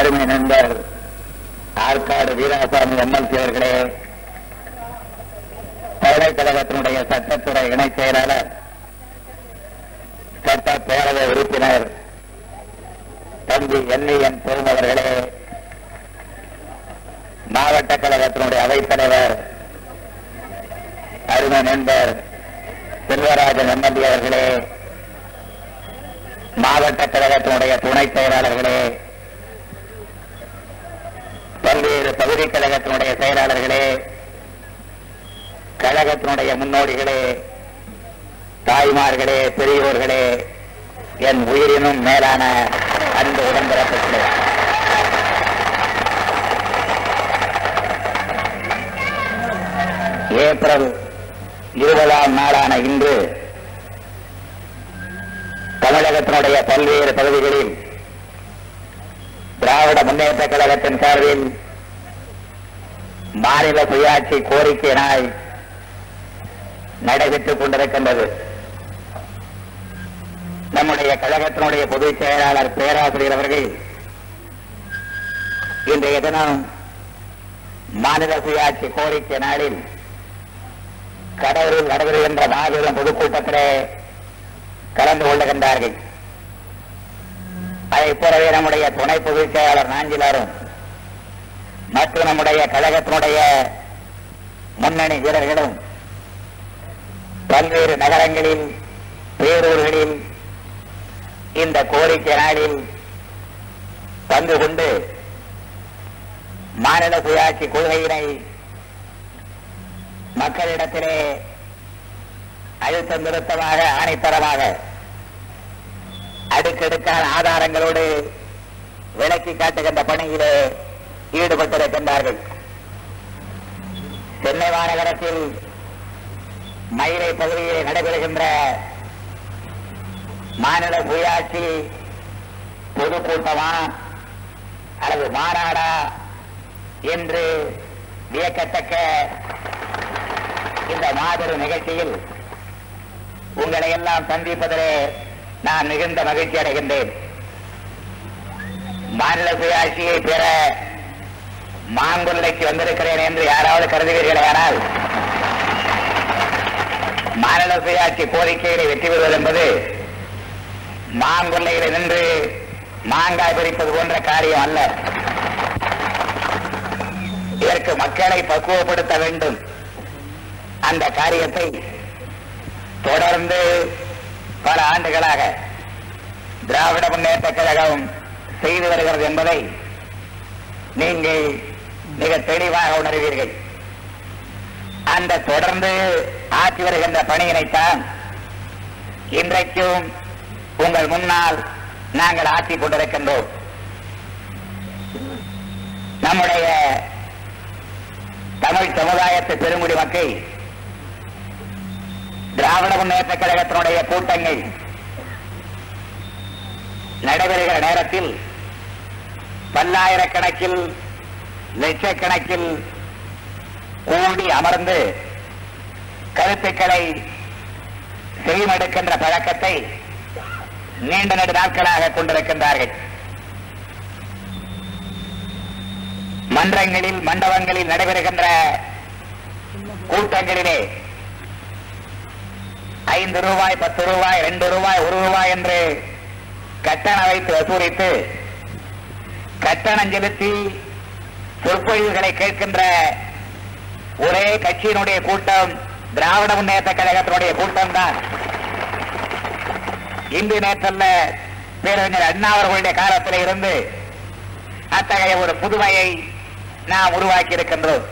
அருமை நண்பர் ஆற்காடு வீராசாமி எம்எல்சி அவர்களே. பல்கலைக்கழகத்தினுடைய சட்டத்துறை இணைச் செயலாளர் சட்ட பேரவை உறுப்பினர் தம்பி என் பொருள் அவர்களே. மாவட்ட கழகத்தினுடைய அவைத்தலைவர் அருமை நண்பர் செல்வராஜன் எம்எல்ஏ அவர்களே. மாவட்ட கழகத்தினுடைய துணைச் செயலாளர்களே பல்வேறு பகுதி கழகத்தினுடைய செயலாளர்களே கழகத்தினுடைய முன்னோடிகளே தாய்மார்களே பெரியோர்களே என் உயிரினும் மேலான அன்பு உடன்பிறப்புகளே. ஏப்ரல் இருபதாம் நாளான இன்று தமிழகத்தினுடைய பல்வேறு பகுதிகளில் திராவிட முன்னேற்ற கழகத்தின் சார்பில் மாநில சுயாட்சி கோரிக்கை நடைபெற்றுக் கொண்டிருக்கின்றது. நம்முடைய கழகத்தினுடைய பொதுச் செயலாளர் பேராசிரியர் அவர்கள் இன்றைய தினம் மாநில சுயாட்சி கோரிக்கை நாளில் கடவுளில் நடைபெறுகின்ற மாபெரும் பொதுக்கூட்டத்திலே கலந்து கொள்ளுகின்றார்கள். அதைப் போலவே நம்முடைய துணை பொதுச் செயலாளர் நாஞ்சிலாரும் மற்றும் நம்முடைய கழகத்தினுடைய முன்னணி வீரர்களும் பல்வேறு நகரங்களில் பேரூர்களில் இந்த கோரிக்கை நாளில் பங்கு கொண்டு மாநில சுயாட்சி கொள்கையினை மக்களிடத்திலே அழுத்தம் திருத்தமாக ஆணைத்தரமாக அடுக்கடுக்கான ஆதாரங்களோடு விளக்கி காட்டுகின்ற பணியிலே ஈடுபட்டிருக்கின்றார்கள். சென்னை மாநகரத்தில் மயிலை பகுதியில் நடைபெறுகின்ற மாநில சுயாட்சி பொதுக்கூட்டமா அல்லது மாநாடா என்று வியக்கத்தக்க இந்த மாபெரும் நிகழ்ச்சியில் உங்களை எல்லாம் சந்திப்பதிலே நான் மிகுந்த மகிழ்ச்சி அடைகின்றேன். மாநில சுயாட்சியை பெற மாங்குல்லைக்கு வந்திருக்கிறேன் என்று யாராவது கருதுவீர்களேயானால் மாநில சுயாட்சி கோரிக்கைகளை வெற்றி பெறுவது என்பது மாங்குல்லையில் நின்று மாங்காய் பிரிப்பது போன்ற காரியம் அல்ல. இதற்கு மக்களை பக்குவப்படுத்த வேண்டும். அந்த காரியத்தை தொடர்ந்து பல ஆண்டுகளாக திராவிட முன்னேற்ற கழகம் செய்து வருகிறது என்பதை நீங்கள் மிக தெளிவாக உணர்வீர்கள். அந்த தொடர்ந்து ஆற்றி வருகின்ற பணியினைத்தான் இன்றைக்கும் உங்கள் முன்னால் நாங்கள் ஆற்றிக் கொண்டிருக்கின்றோம். நம்முடைய தமிழ் சமுதாயத்து பெருங்குடி மக்கள் திராவிட முன்னேற்ற கழகத்தினுடைய கூட்டங்கள் நடைபெறுகிற நேரத்தில் பல்லாயிரக்கணக்கில் லட்சக்கணக்கில் கூடி அமர்ந்து கருத்துக்களை செய்மெடுக்கின்ற பழக்கத்தை நீண்ட நெடு நாட்களாக கொண்டிருக்கின்றார்கள். மன்றங்களில் மண்டபங்களில் நடைபெறுகின்ற கூட்டங்களிலே ஐந்து ரூபாய் பத்து ரூபாய் ரெண்டு ரூபாய் ஒரு ரூபாய் என்று கட்டணம் வைத்து வசூலித்து கட்டணம் செலுத்தி சொற்பொழிவுகளை கேட்கின்ற ஒரே கட்சியினுடைய கூட்டம் திராவிட முன்னேற்ற கழகத்தினுடைய கூட்டம் தான். இன்று நேற்றல்ல பேரறிஞர் அண்ணா அவர்களுடைய காலத்தில் இருந்து அத்தகைய ஒரு புதுமையை நாம் உருவாக்கி இருக்கின்றோம்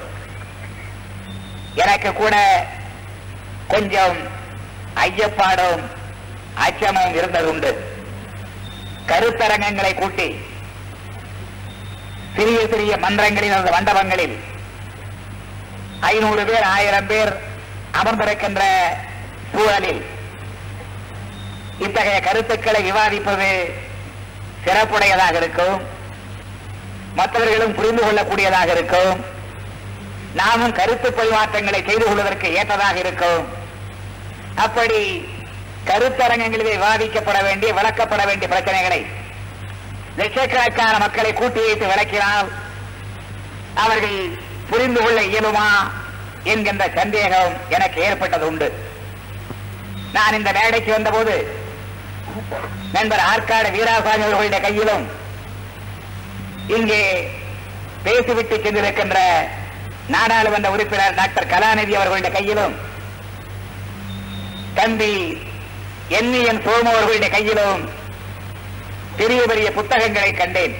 எனக்கு கூட கொஞ்சம் ஐயப்பாடும் அச்சமும் இருந்தது உண்டு கருத்தரங்கங்களை கூட்டி சிறிய சிறிய மன்றங்களில் அந்த மண்டபங்களில் ஐநூறு பேர் ஆயிரம் பேர் அமர்ந்திருக்கின்ற சூழலில் இத்தகைய கருத்துக்களை விவாதிப்பது சிறப்புடையதாக இருக்கும். மற்றவர்களும் புரிந்து கொள்ளக்கூடியதாக இருக்கும். நாமும் கருத்து பரிமாற்றங்களை செய்து கொள்வதற்கு ஏற்றதாக இருக்கும். அப்படி கருத்தரங்கங்களிலே விவாதிக்கப்பட வேண்டிய விளக்கப்பட வேண்டிய பிரச்சனைகளை லட்சக்கணக்கான மக்களை கூட்டி வைத்து விளக்கினால் அவர்கள் புரிந்து கொள்ள இயலுமா என்கின்ற சந்தேகம் எனக்கு ஏற்பட்டது உண்டு. நான் இந்த மேடைக்கு வந்தபோது நண்பர் ஆற்காடு வீராசாமி அவர்களுடைய கையிலும் இங்கே பேசிவிட்டு சென்றிருக்கின்ற நாடாளுமன்ற உறுப்பினர் டாக்டர் கலாநிதி அவர்களுடைய கையிலும் தம்பி என் சோமு அவர்களுடைய கையிலும் பெரிய பெரிய புத்தகங்களை கண்டேன்.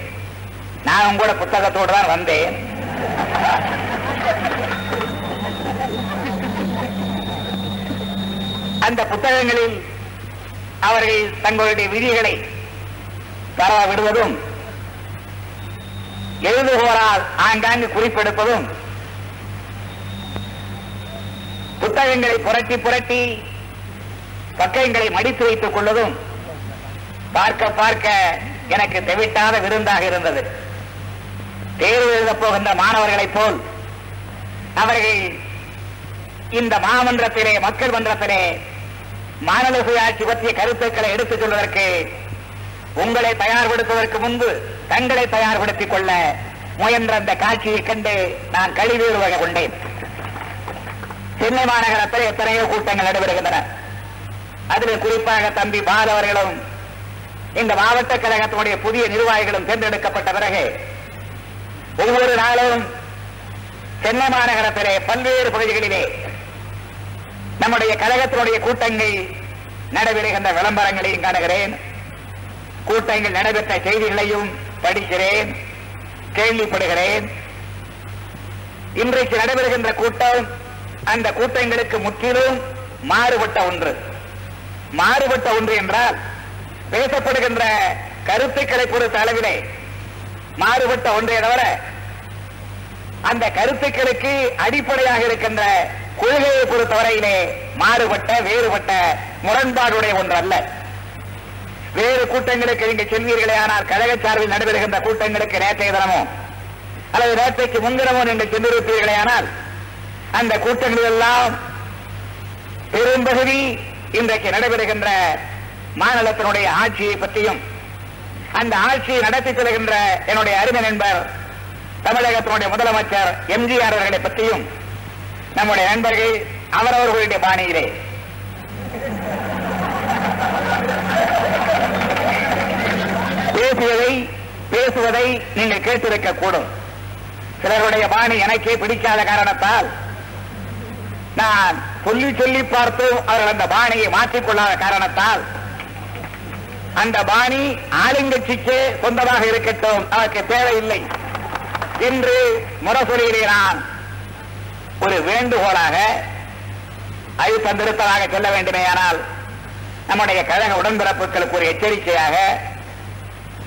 நான் கூட புத்தகத்தோடு தான் வந்தேன். அந்த புத்தகங்களில் அவர்கள் தங்களுடைய விதிகளை தர விடுவதும் எழுதுகோரால் ஆங்காங்கு குறிப்பெடுப்பதும் புத்தகங்களை புரட்டி புரட்டி பக்கங்களை மடித்து வைத்துக் கொள்வதும் பார்க்க பார்க்க எனக்கு தெவிட்டாத விருந்தாக இருந்தது. தேர்வு எழுதப் போகின்ற மாணவர்களைப் போல் அவர்கள் இந்த மாமன்றத்திலே மக்கள் மன்றத்திலே மாநில சுயாட்சி பற்றிய கருத்துக்களை எடுத்துச் சொல்வதற்கு உங்களை தயார்படுத்துவதற்கு முன்பு தங்களை தயார்படுத்திக் கொள்ள முயன்ற அந்த காட்சியை கண்டு நான் கழிவுறுவக கொண்டேன். சென்னை மாநகரத்தில் எத்தனையோ கூட்டங்கள் நடைபெறுகின்றன. அதில் குறிப்பாக தம்பி பால் அவர்களும் இந்த மாவட்ட கழகத்தினுடைய புதிய நிர்வாகிகளும் தேர்ந்தெடுக்கப்பட்ட பிறகு ஒவ்வொரு நாளும் சென்னை மாநகரத்திலே பல்வேறு பகுதிகளிலே நம்முடைய கழகத்தினுடைய கூட்டங்கள் நடைபெறுகின்ற விளம்பரங்களையும் காணுகிறேன். கூட்டங்கள் நடைபெற்ற செய்திகளையும் படிக்கிறேன் கேள்விப்படுகிறேன். இன்றைக்கு நடைபெறுகின்ற கூட்டம் அந்த கூட்டங்களுக்கு முற்றிலும் மாறுபட்ட ஒன்று. மாறுபட்ட ஒன்று என்றால் பேசப்படுகின்ற கருத்துக்களை பொறுத்த அளவிலே மாறுபட்ட ஒன்றே தவிர அந்த கருத்துக்களுக்கு அடிப்படையாக இருக்கின்ற கொள்கையை பொறுத்தவரையிலே மாறுபட்ட வேறுபட்ட முரண்பாடுடைய ஒன்று அல்ல வேறு கூட்டங்களுக்கு நீங்க செல்வீர்களே ஆனால் கழக சார்பில் நடைபெறுகின்ற கூட்டங்களுக்கு நேற்றைய தினமோ அல்லது நேற்றைக்கு முன்தினமோ நீங்கள் சென்றிருப்பீர்களே ஆனால் அந்த கூட்டங்களில் எல்லாம் பெரும்பகுதி இன்றைக்கு நடைபெறுகின்ற மாநிலத்தினுடைய ஆட்சியை பற்றியும் அந்த ஆட்சியை நடத்தி செல்கின்ற என்னுடைய அருமை நண்பர் தமிழகத்தினுடைய முதலமைச்சர் எம்ஜிஆர் அவர்களை பற்றியும் நம்முடைய நண்பர்கள் அவரவர்களுடைய பாணியிலே. பேசுவதை பேசுவதை நீங்கள் கேட்டிருக்க கூடும். சிலருடைய பாணி எனக்கே பிடிக்காத காரணத்தால் நான் சொல்லி சொல்லி பார்த்தும் அவர்கள் அந்த பாணியை மாற்றிக்கொள்ளாத காரணத்தால் அந்த பாணி ஆளுங்கட்சிக்கு சொந்தமாக இருக்கட்டும் அதற்கு தேவையில்லை. என்று முரசொலியிலே நான் ஒரு வேண்டுகோளாக அது தந்திருப்பதாக சொல்ல வேண்டுமேயானால் நம்முடைய கழக உடன்பிறப்புகளுக்கு ஒரு எச்சரிக்கையாக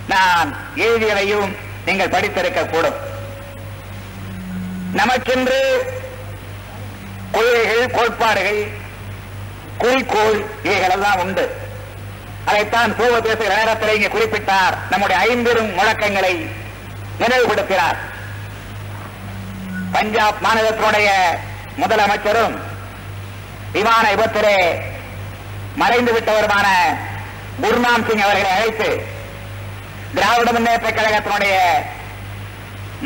நான் எழுதியதையும் நீங்கள் படித்திருக்க கூடும் நமக்கென்று கொள்கைகள் கோட்பாடுகள் குறிக்கோள் இவைகளெல்லாம் உண்டு. அதைத்தான் சோவ பேசுகிற நேரத்தில் இங்கே குறிப்பிட்டார். நம்முடைய ஐம்பெரும் முழக்கங்களை நினைவுபடுத்தினார். பஞ்சாப் மாநிலத்தினுடைய முதலமைச்சரும் விமான விபத்திலே மறைந்து விட்டவருமான குர்நாம் சிங் அவர்களை அழைத்து திராவிட முன்னேற்ற கழகத்தினுடைய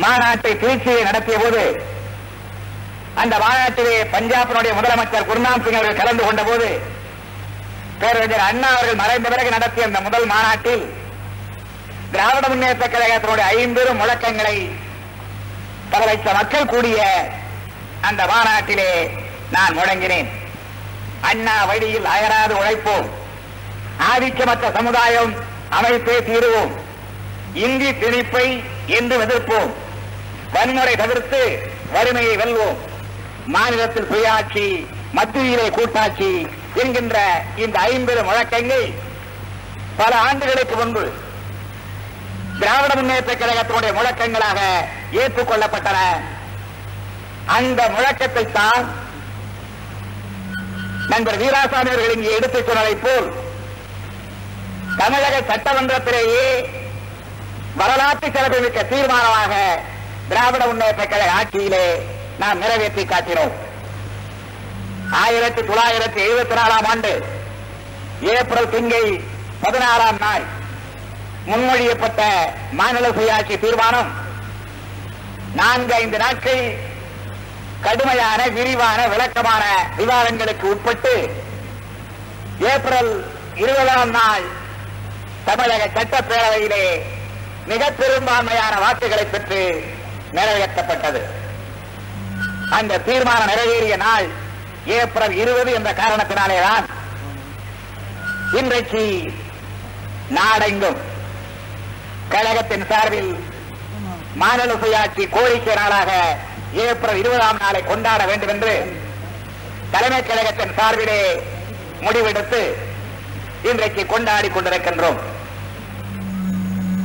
மாநாட்டை திருச்சியை நடத்திய போது அந்த மாநாட்டிலே பஞ்சாபினுடைய முதலமைச்சர் குர்நாம் சிங் அவர்கள் கலந்து கொண்ட போது பேரறிஞர் அண்ணா அவர்கள் மறைந்த பிறகு நடத்திய அந்த முதல் மாநாட்டில் திராவிட முன்னேற்ற கழகத்தினுடைய ஐம்பெரும் முழக்கங்களை பல லட்சம் மக்கள் கூடிய அந்த மாநாட்டிலே நான் முழங்கினேன். அண்ணா வழியில் அயராது உழைப்போம். ஆதிக்கமற்ற சமுதாயம் அமைப்பே தீருவோம். இந்தி திணிப்பை என்று எதிர்ப்போம். வன்முறை தவிர்த்து வறுமையை வெல்வோம். மாநிலத்தில் சுயாட்சி மத்தியிலே கூட்டாட்சி என்கின்ற இந்த ஐம்பது முழக்கங்கள் பல ஆண்டுகளுக்கு முன்பு திராவிட முன்னேற்ற கழகத்தினுடைய முழக்கங்களாக ஏற்றுக்கொள்ளப்பட்டன. அந்த முழக்கத்தை தான் நண்பர் வீராசாமி அவர்கள் இங்கே எடுத்துச் சொன்னதைப் போல் தமிழக சட்டமன்றத்திலேயே வரலாற்று சிறப்புமிக்க தீர்மானமாக திராவிட முன்னேற்ற கழக ஆட்சியிலே நாம் நிறைவேற்றி காட்டினோம். ஆயிரத்தி தொள்ளாயிரத்தி எழுபத்தி நாலாம் ஆண்டு ஏப்ரல் திங்கை பதினாறாம் நாள் முன்மொழியப்பட்ட மாநில சுயாட்சி தீர்மானம் நான்கு ஐந்து நாட்கள் கடுமையான விரிவான விளக்கமான விவாதங்களுக்கு உட்பட்டு ஏப்ரல் இருபதாம் நாள் தமிழக சட்டப்பேரவையிலே மிக பெரும்பான்மையான வாக்குகளை பெற்று நிறைவேற்றப்பட்டது. அந்த தீர்மானம் நிறைவேறிய நாள் ஏப்ரல் இருபது என்ற காரணத்தினாலேதான் இன்றைக்கு நாடெங்கும் கழகத்தின் சார்பில் மாநில சுயாட்சி கோரிக்கை நாளாக ஏப்ரல் இருபதாம் நாளை கொண்டாட வேண்டும் என்று தலைமை கழகத்தின் சார்பிலே முடிவெடுத்து இன்றைக்கு கொண்டாடி கொண்டிருக்கின்றோம்.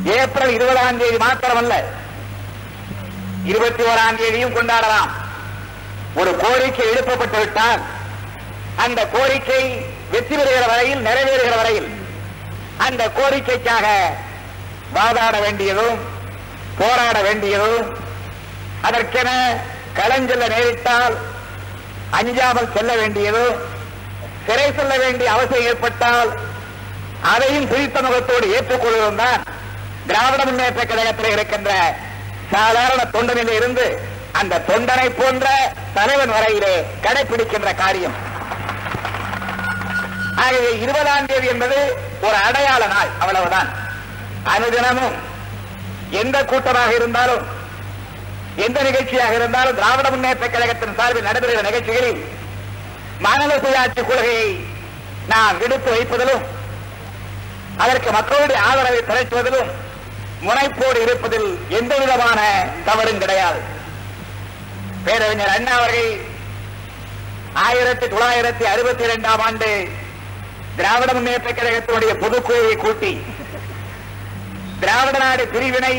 ஏப்ரல் இருபதாம் தேதி மாத்திரமல்ல இருபத்தி ஓராம் தேதியும் கொண்டாடலாம். ஒரு கோரிக்கை எழுப்பப்பட்டு விட்டால் அந்த கோரிக்கை வெற்றி பெறுகிற வரையில் நிறைவேறுகிற வரையில் அந்த கோரிக்கைக்காக வாதாட வேண்டியதும் போராட வேண்டியதும் அதற்கென களஞ்செல்ல நேரிட்டால் அஞ்சாமல் செல்ல வேண்டியதும் சிறை செல்ல வேண்டிய அவசியம் ஏற்பட்டால் அதையும் குறித்த முகத்தோடு ஏற்றுக்கொள்வதும் தான் திராவிட முன்னேற்ற கழகத்தில் இருக்கின்ற சாதாரண தொண்டனில் இருந்து அந்த தொண்டனை போன்ற தலைவன் வரையிலே கடைபிடிக்கின்ற காரியம். ஆகவே இருபதாம் தேதி என்பது ஒரு அடையாள நாள் அவ்வளவுதான். அனுதினமும் எந்த கூட்டமாக இருந்தாலும் எந்த நிகழ்ச்சியாக இருந்தாலும் திராவிட முன்னேற்ற கழகத்தின் சார்பில் நடைபெறுகிற நிகழ்ச்சிகளில் மாநில சுயாட்சி கொள்கையை நாம் விடுத்து வைப்பதிலும் அதற்கு மக்களுடைய ஆதரவை திரட்டுவதிலும் முனைப்போடு இருப்பதில் எந்த விதமான தவறும் கிடையாது. பேரறிஞர் அண்ணா அவர்கள் ஆயிரத்தி தொள்ளாயிரத்தி அறுபத்தி இரண்டாம் ஆண்டு திராவிட முன்னேற்ற கழகத்தினுடைய பொதுக்குழுவை கூட்டி திராவிட நாடு பிரிவினை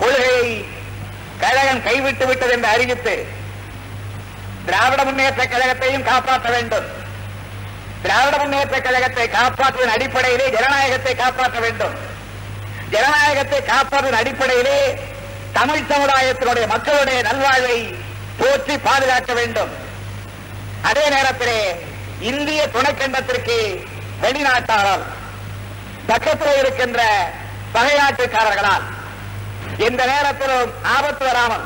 கொள்கையை கழகம் கைவிட்டு விட்டது என்று அறிவித்து திராவிட முன்னேற்ற கழகத்தையும் காப்பாற்ற வேண்டும். திராவிட முன்னேற்ற கழகத்தை காப்பாற்றுவதன் அடிப்படையிலே ஜனநாயகத்தை காப்பாற்ற வேண்டும். ஜனநாயகத்தை காப்பாற்றுவதன் அடிப்படையிலே தமிழ் சமுதாயத்தினுடைய மக்களுடைய நல்வாழ்வை போற்றி பாதுகாக்க வேண்டும். அதே நேரத்திலே இந்திய துணைக்கண்டத்திற்கு வெளிநாட்டாளர் பக்கத்தில் இருக்கின்ற பகையாட்டுக்காரர்களால் இந்த நேரத்திலும் ஆபத்து வராமல்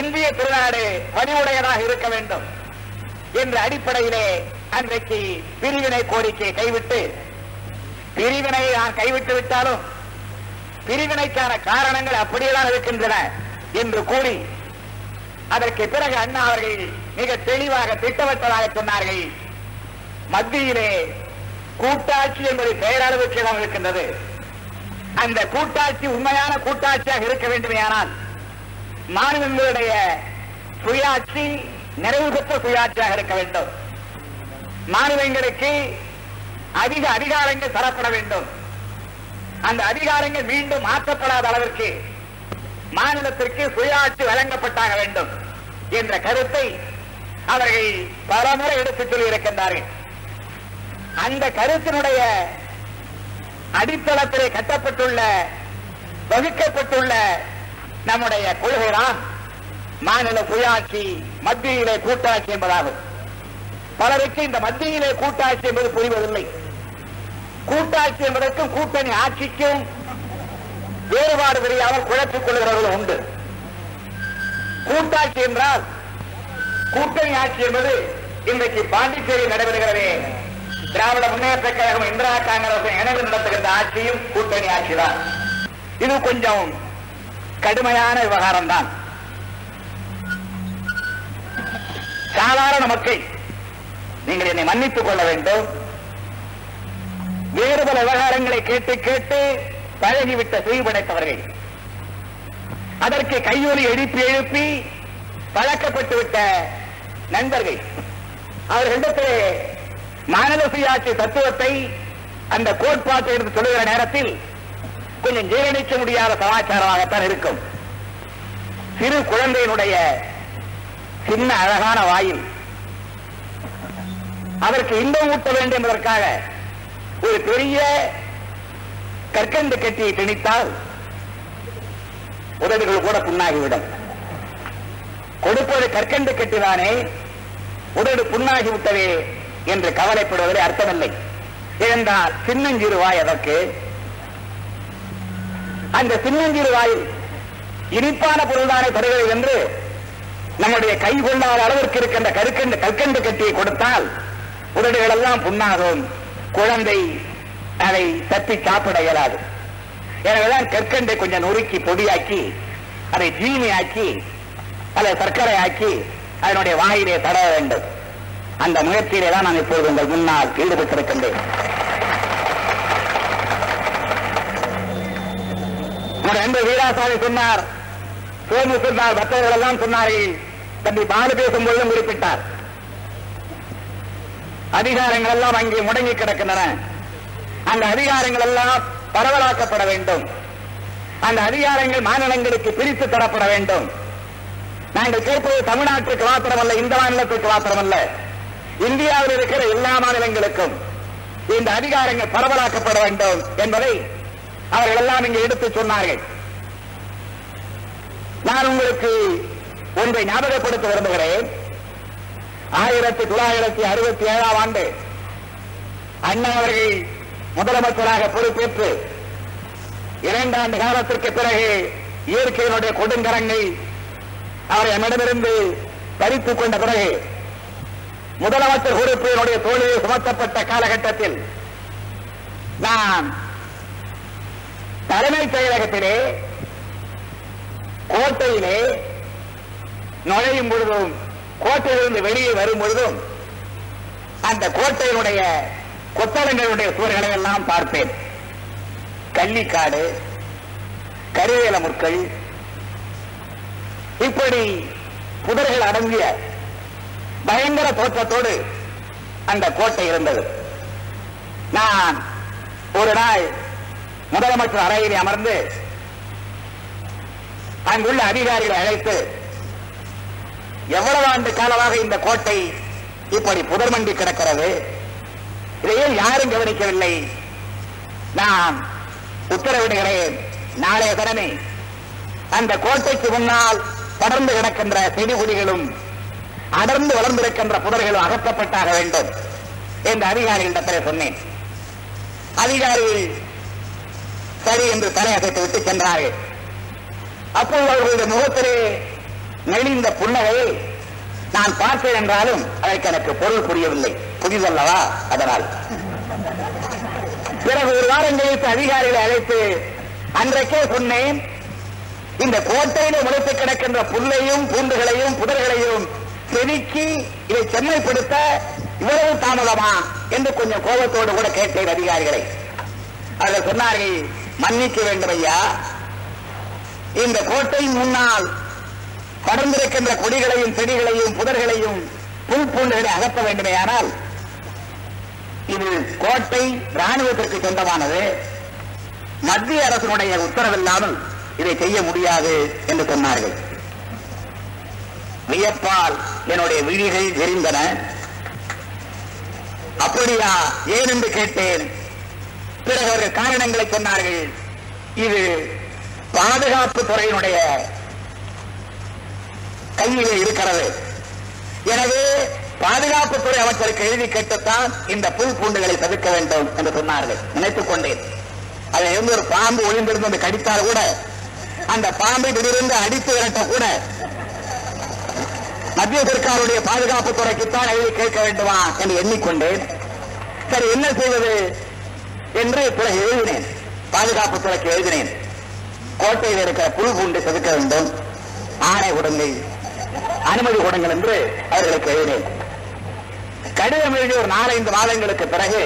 இந்திய திருநாடு வலிவுடையதாக இருக்க வேண்டும் என்ற அடிப்படையிலே அன்றைக்கு பிரிவினை கோரிக்கையை கைவிட்டு பிரிவினை நான் கைவிட்டு விட்டாலும் பிரிவினைக்கான காரணங்கள் அப்படியேதான் இருக்கின்றன என்று கூறி அதற்கு பிறகு அண்ணா அவர்கள் மிக தெளிவாக திட்டவட்டதாக சொன்னார்கள். மத்தியிலே கூட்டாட்சி என்பது பெயரளவுக்கு இடம் இருக்கின்றது. அந்த கூட்டாட்சி உண்மையான கூட்டாட்சியாக இருக்க வேண்டுமேயானால் மாநிலங்களுடைய சுயாட்சி நிறைவு பெற்ற சுயாட்சியாக இருக்க வேண்டும். மாநிலங்களுக்கு அதிக அதிகாரங்கள் தரப்பட வேண்டும். அந்த அதிகாரங்கள் மீண்டும் மாற்றப்படாத அளவிற்கு மாநிலத்திற்கு சுயாட்சி வழங்கப்பட்டாக வேண்டும் என்ற கருத்தை அவர்கள் பலமுறை எடுத்துச் சொல்லியிருக்கின்றார்கள். அந்த கருத்தினுடைய அடித்தளத்திலே கட்டப்பட்டுள்ள வகுக்கப்பட்டுள்ள நம்முடைய கொள்கைதான் மாநில சுயாட்சி மத்தியிலே கூட்டாட்சி என்பதாகும். பலருக்கு இந்த மத்தியிலே கூட்டாட்சி என்பது புரிவதில்லை. கூட்டாட்சி என்பதற்கும் கூட்டணி ஆட்சிக்கும் வேறுபாடு தெரியாமல் குழப்பிக் கொள்கிறவர்கள் உண்டு. கூட்டாட்சி என்றால் கூட்டணி ஆட்சி என்பது இன்றைக்கு பாண்டிச்சேரி நடைபெறுகிறதே. திராவிட முன்னேற்ற கழகம் இந்திரா காங்கிரஸ் இணைந்து நடத்துகின்ற ஆட்சியும் கூட்டணி ஆட்சிதான். இது கொஞ்சம் கடுமையான விவகாரம் தான் சாதாரண மக்கள் நீங்கள் என்னை மன்னித்துக் கொள்ள வேண்டும். வேறுபல விவகாரங்களை கேட்டு கேட்டு பழகிவிட்ட சுயபடைத்தவர்கள் அதற்கு கையொலி எழுப்பி எழுப்பி பழக்கப்பட்டு விட்ட நண்பர்கள். அவர்களிடத்தில் மாநில சுயாட்சி தத்துவத்தை அந்த கோட்பாட்டை எடுத்து சொல்லுகிற நேரத்தில் கொஞ்சம் ஜீரணிக்க முடியாத சமாச்சாரமாகத்தான் இருக்கும். சிறு குழந்தையினுடைய சின்ன அழகான வாயில் அதற்கு இன்பம் ஊட்ட வேண்டும் என்பதற்காக ஒரு பெரிய கற்கண்டு கட்டியை திணித்தால் உதடுகள் கூட புண்ணாகிவிடும். கொடுப்பது கற்கண்டு கட்டிதானே உதடு புண்ணாகி விட்டதே என்று கவலைப்படுவதில் அர்த்தமில்லை. இருந்தால் சின்னஞ்சிறு வாய் அதற்கு. அந்த சின்னஞ்சிறு வாயில் இனிப்பான பொருள்தானே தருகிறது என்று நம்முடைய கை கொள்ளாத அளவிற்கு இருக்கின்ற கற்கண்டு கற்கண்டு கட்டியை கொடுத்தால் உதடுகள் எல்லாம் புண்ணாகும். குழந்தை அதை தப்பி சாப்பிட இயலாது. எனவேதான் கற்கண்டை கொஞ்சம் நொறுக்கி பொடியாக்கி அதை ஜீனி ஆக்கி அதை சர்க்கரை ஆக்கி அதனுடைய வாயிலே தட வேண்டும். அந்த முயற்சியிலே தான் நான் இப்போது உங்கள் முன்னால் ஈடுபட்டிருக்கின்றேன். உங்கள் வீராசாமி சொன்னார் சோமு சொன்னார் மற்றவர்கள் எல்லாம் சொன்னார்கள். தம்பி பாலு பேசும்பொழுதும் குறிப்பிட்டார். அதிகாரங்கள் எல்லாம் அங்கே முடங்கி கிடக்கின்றன. அந்த அதிகாரங்கள் எல்லாம் பரவலாக்கப்பட வேண்டும். அந்த அதிகாரங்கள் மாநிலங்களுக்கு பிரித்து தரப்பட வேண்டும். நாங்கள் கேட்பது தமிழ்நாட்டுக்கு மாத்திரமல்ல இந்த மாநிலத்துக்கு மாத்திரமல்ல. இந்தியாவில் இருக்கிற எல்லா மாநிலங்களுக்கும் இந்த அதிகாரங்கள் பரவலாக்கப்பட வேண்டும் என்பதை அவர்கள் எல்லாம் இங்கே எடுத்து சொன்னார்கள். நான் உங்களுக்கு ஒன்றை ஞாபகப்படுத்த விரும்புகிறேன். ஆயிரத்தி தொள்ளாயிரத்தி அறுபத்தி ஏழாம் ஆண்டு அண்ணா அவர்கள் முதலமைச்சராக பொறுப்பேற்று இரண்டாண்டு காலத்திற்கு பிறகு இயற்கையினுடைய கொடுங்கரங்கை அவரை என்னிடமிருந்து பறித்துக் கொண்ட பிறகு முதலமைச்சர் பொறுப்பினுடைய தோல்வியை சுமத்தப்பட்ட காலகட்டத்தில் நான் தலைமைச் செயலகத்திலே கோட்டையிலே நுழையும் பொழுதும் கோட்டையிலிருந்து வெளியே வரும் பொழுதும் அந்த கோட்டையினுடைய கொத்தளங்களுடைய சுவர்களை எல்லாம் பார்ப்பேன். கள்ளிக்காடு கருவேல முற்கள் இப்படி புதர்கள் அடங்கிய பயங்கர தோற்றத்தோடு அந்த கோட்டை இருந்தது. நான் ஒரு நாள் முதலமைச்சர் அறையிலே அமர்ந்து அங்குள்ள அதிகாரிகளை அழைத்து எவ்வளவு ஆண்டு காலமாக இந்த கோட்டை இப்படி புதர்மண்டி கிடக்கிறது? இதையே யாரும் கவனிக்கவில்லை. நான் உத்தரவிடுகிறேன். நாளைய தினமே அந்த கோட்டைக்கு முன்னால் படர்ந்து கிடக்கின்ற செடிகுடிகளும் அடர்ந்து வளர்ந்திருக்கின்ற புதர்களும் அகற்றப்பட்டாக வேண்டும் என்று அதிகாரிகளிடத்தில் சொன்னேன். அதிகாரிகள் சரி என்று தலையசைத்து விட்டு சென்றார்கள். அப்போது அவர்களுடைய முகத்திலே நெளிந்த புன்னகையை நான் பார்த்தேன் என்றாலும் அதற்கு எனக்கு பொருள் புரியவில்லை. புரிதல்லவா அதனால். பிறகு ஒரு வாரம் கழித்து அதிகாரிகளை அழைத்து அன்றைக்கே சொன்னேன் இந்த கோட்டையில முளைத்து கிடக்கின்ற புல்லையும் பூண்டுகளையும் புதர்களையும் செதுக்கி இதை செம்மைப்படுத்த இவ்வளவு தாமதமா? என்று கொஞ்சம் கோபத்தோடு கூட கேட்டேன் அதிகாரிகளை. அவர்கள் சொன்னார்கள் மன்னிக்க வேண்டும் ஐயா. இந்த கோட்டையின் முன்னால் படர்ந்திருக்கின்ற கொடிகளையும் செடிகளையும் புதர்களையும் புல் பூண்டுகளை அகற்ற வேண்டுமேயானால் இது கோட்டை ராணுவத்திற்கு சொந்தமானது. மத்திய அரசினுடைய உத்தரவில்லாமல் இதை செய்ய முடியாது என்று சொன்னார்கள். வியப்பால் என்னுடைய விழிகள் தெரிந்தன அப்படியா ஏன் என்று கேட்டேன். பிறகு அவர்கள் காரணங்களை சொன்னார்கள். இது பாதுகாப்பு துறையினுடைய கையிலே இருக்கிறது. எனவே பாதுகாப்புத்துறை அமைச்சருக்கு எழுதி கேட்டுத்தான் இந்த புல் பூண்டுகளை தவிர்க்க வேண்டும் என்று சொன்னார்கள். நினைத்துக் கொண்டேன். அதில் இருந்து ஒரு பாம்பு ஒளிந்திருந்து வந்து கடித்தால் கூட அந்த பாம்பை திடீரென்று அடித்து விரட்ட கூட மத்திய சர்க்காருடைய பாதுகாப்பு துறைக்குத்தான் எழுதி கேட்க வேண்டுமா என்று எண்ணிக்கொண்டேன். சரி என்ன செய்வது என்று பிறகு எழுதினேன். பாதுகாப்பு துறைக்கு எழுதினேன். கோட்டையில் இருக்கிற புல் பூண்டு செதுக்க வேண்டும். ஆணை கொடுங்கள் அனுமதி கொடுங்கள் என்று அவர்களுக்கு எழுதினேன் கடிதம் எழுதிய ஒரு நாலைந்து மாதங்களுக்கு பிறகு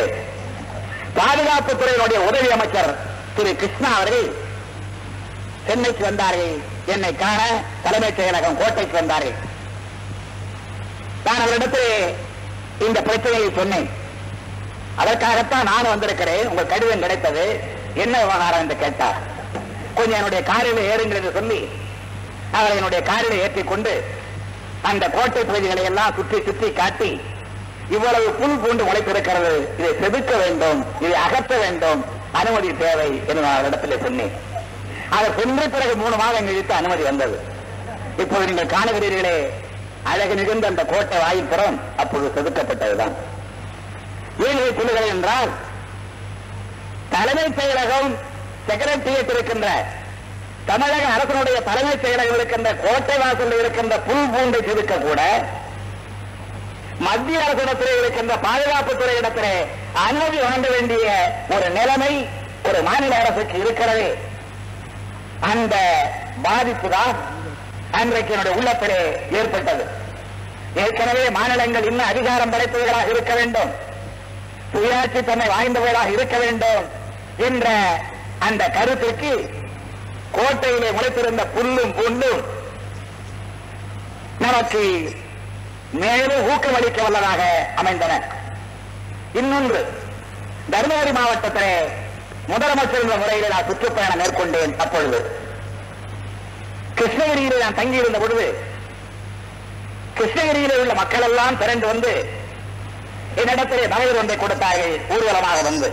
பாதுகாப்பு துறையினுடைய உதவி அமைச்சர் திரு கிருஷ்ணா அவர்கள் சென்னைக்கு வந்தார்கள். என்னை காண தலைமைச் செயலகம் கோட்டைக்கு வந்தார்கள். நான் அவரிடத்தில் இந்த பிரச்சனையை சொன்னேன். அதற்காகத்தான் நான் வந்திருக்கிறேன். உங்கள் கடிதம் கிடைத்தது என்ன விவகாரம் என்று கேட்டார். கொஞ்சம் என்னுடைய காரில் ஏறுங்கள் என்று சொல்லி அவரை என்னுடைய காரில் ஏற்றிக்கொண்டு அந்த கோட்டை பகுதிகளை எல்லாம் சுற்றி சுற்றி காட்டி இவ்வளவு புல் பூண்டு முளைத்திருக்கிறது. இதை செதுக்க வேண்டும் இதை அகற்ற வேண்டும். அனுமதி தேவை என்று நான் இடத்துல சொன்னேன். அதை சென்ற பிறகு மூணு மாதம் கழித்து அனுமதி வந்தது. இப்போது நீங்கள் காணுகிறீர்களே அழகு மிகுந்த அந்த கோட்டை வாயிற்புறம் அப்போது செதுக்கப்பட்டதுதான். ஏன் இதை சொல்லுகிறேன் என்றால் தலைமைச் செயலகம் செக்ரட்டரியேட் இருக்கின்ற தமிழக அரசனுடைய தலைமைச் செயலகம் இருக்கின்ற கோட்டை வாசலில் இருக்கின்ற புல் பூண்டை செதுக்க கூட மத்திய அரசிடத்திலே இருக்கின்ற பாதுகாப்பு துறையிடத்திலே அனுமதி வழங்க வேண்டிய ஒரு நிலைமை ஒரு மாநில அரசுக்கு இருக்கிறது. அந்த பாதிப்பு தான் அன்றைக்கு என்னுடைய உள்ளத்திலே ஏற்பட்டது. ஏற்கனவே மாநிலங்கள் இன்னும் அதிகாரம் படைத்தவர்களாக இருக்க வேண்டும். சுயாட்சி தன்மை வாய்ந்தவர்களாக இருக்க வேண்டும் என்ற அந்த கருத்திற்கு கோட்டையிலே முளைத்திருந்த புல்லும் புல்லும் நமக்கு மேலும் ஊக்கமளிக்க வல்லதாக அமைந்தன. இன்னொன்று தருமபுரி மாவட்டத்திலே முதலமைச்சர் என்ற முறையில் நான் சுற்றுப்பயணம் மேற்கொண்டேன் அப்பொழுது. கிருஷ்ணகிரியில் நான் தங்கியிருந்த பொழுது கிருஷ்ணகிரியில் உள்ள மக்கள் எல்லாம் திரண்டு வந்து என்னிடத்திலே மகளிர் ஒன்றை கொடுத்தார்கள் ஊர்வலமாக வந்து.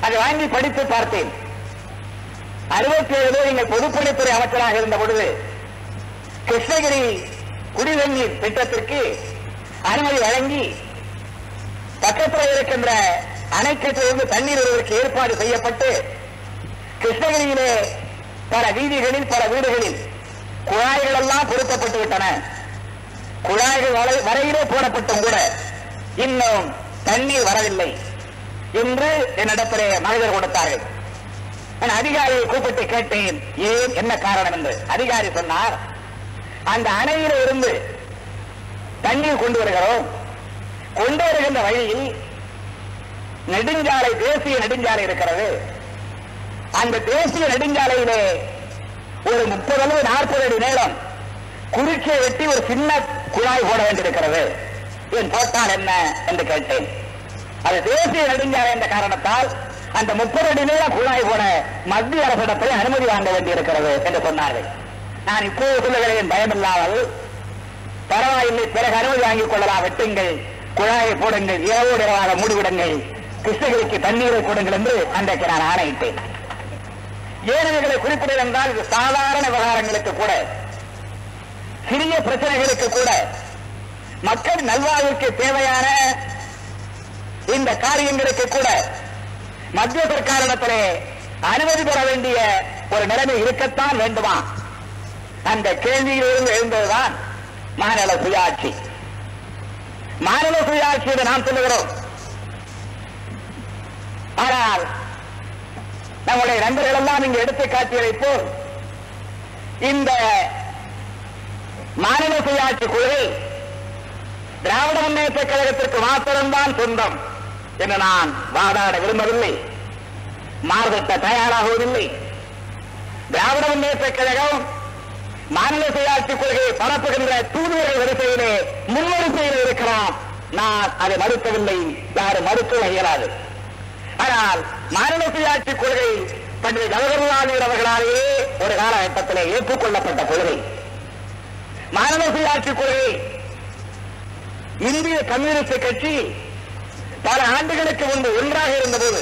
அதை வாங்கி படித்து பார்த்தேன். அறுபத்தி ஏழு நீங்கள் பொதுப்பணித்துறை அமைச்சராக இருந்த பொழுது கிருஷ்ணகிரி குடிநீர் திட்டத்திற்கு அனுமதி வழங்கி பக்கத்தில் இருக்கின்ற அணைக்கட்டிலிருந்து தண்ணீர் வருவதற்கு ஏற்பாடு செய்யப்பட்டு கிருஷ்ணகிரியிலே பல வீதிகளில் பல வீடுகளில் குழாய்கள் எல்லாம் பொருத்தப்பட்டு விட்டன. குழாய்கள் வரையிலே போடப்பட்டும் கூட இன்னும் தண்ணீர் வரவில்லை என்று என்னிடத்திலே மனிதர் கொடுத்தார்கள். நான் அதிகாரியை கூப்பிட்டு கேட்டேன். ஏன்? என்ன காரணம் என்று. அதிகாரி சொன்னார் அந்த அணையில இருந்து தண்ணீர் கொண்டு வருகிறோம். கொண்டு வருகின்ற வழியில் நெடுஞ்சாலை தேசிய நெடுஞ்சாலை இருக்கிறது. அந்த தேசிய நெடுஞ்சாலையிலே ஒரு முப்பது அல்லது நாற்பது அடி நீளம் குறுக்கே வெட்டி ஒரு சின்ன குழாய் போட வேண்டியிருக்கிறது. ஏன் போட்டால் என்ன? என்று கேட்டேன். அது தேசிய நெடுஞ்சாலை என்ற காரணத்தால் அந்த முப்பது அடி நீள குழாய் போட மத்திய அரசிடத்தில் அனுமதி வாங்க வேண்டியிருக்கிறது என்று சொன்னார்கள். நான் இப்போது சொல்லுகிறேன் பயமில்லாமல் பரவாயில்லை பிறகு அனுமதி வாங்கிக் கொள்ளலாம் வெட்டுங்கள் குழாயை போடுங்கள் இரவோடு இரவாக மூடிவிடுங்கள் கிருஷ்ணகிரிக்கு தண்ணீரை கொடுங்கள் என்று அன்றைக்கு நான் ஆணையிட்டேன். ஏன் இவைகளை குறிப்பிடுவது என்றால் இது சாதாரண விவகாரங்களுக்கு கூட சிறிய பிரச்சனைகளுக்கு கூட மக்கள் நல்வாழ்வுக்கு தேவையான இந்த காரியங்களுக்கு கூட மத்திய சர்க்காரிடத்திலே அனுமதி பெற வேண்டிய ஒரு நிலைமை இருக்கத்தான் வேண்டுமா? அந்த கேள்வியிலிருந்து எழுந்ததுதான் மாநில சுயாட்சி. மாநில சுயாட்சி என்று நாம் சொல்லுகிறோம். ஆனால் நம்முடைய நண்பர்கள் எல்லாம் இங்கு எடுத்து காட்டியதை போல் இந்த மாநில சுயாட்சி குழு திராவிட முன்னேற்ற கழகத்திற்கு மாத்திரம்தான் சொந்தம். என்று நான் வாதாட விரும்பவில்லை. மாறுபட்ட தயாராகுவதில்லை. திராவிட முன்னேற்ற கழகம் மாநில சுயாட்சி கொள்கையை பரப்புகின்ற தூதுவர்கள் வரிசையிலே முன்வரிசையில் இருக்கிறோம் நான் அதை மறுக்கவில்லை. யாரும் மறுக்க இயலாது. ஆனால் மாநில சுயாட்சி கொள்கை பண்டித ஜவஹர்லால் நேரு அவர்களாலேயே ஒரு காலகட்டத்திலே ஏற்றுக்கொள்ளப்பட்ட கொள்கை. மாநில சுயாட்சி கொள்கை இந்திய கம்யூனிஸ்ட் கட்சி பல ஆண்டுகளுக்கு முன்பு ஒன்றாக இருந்தபோது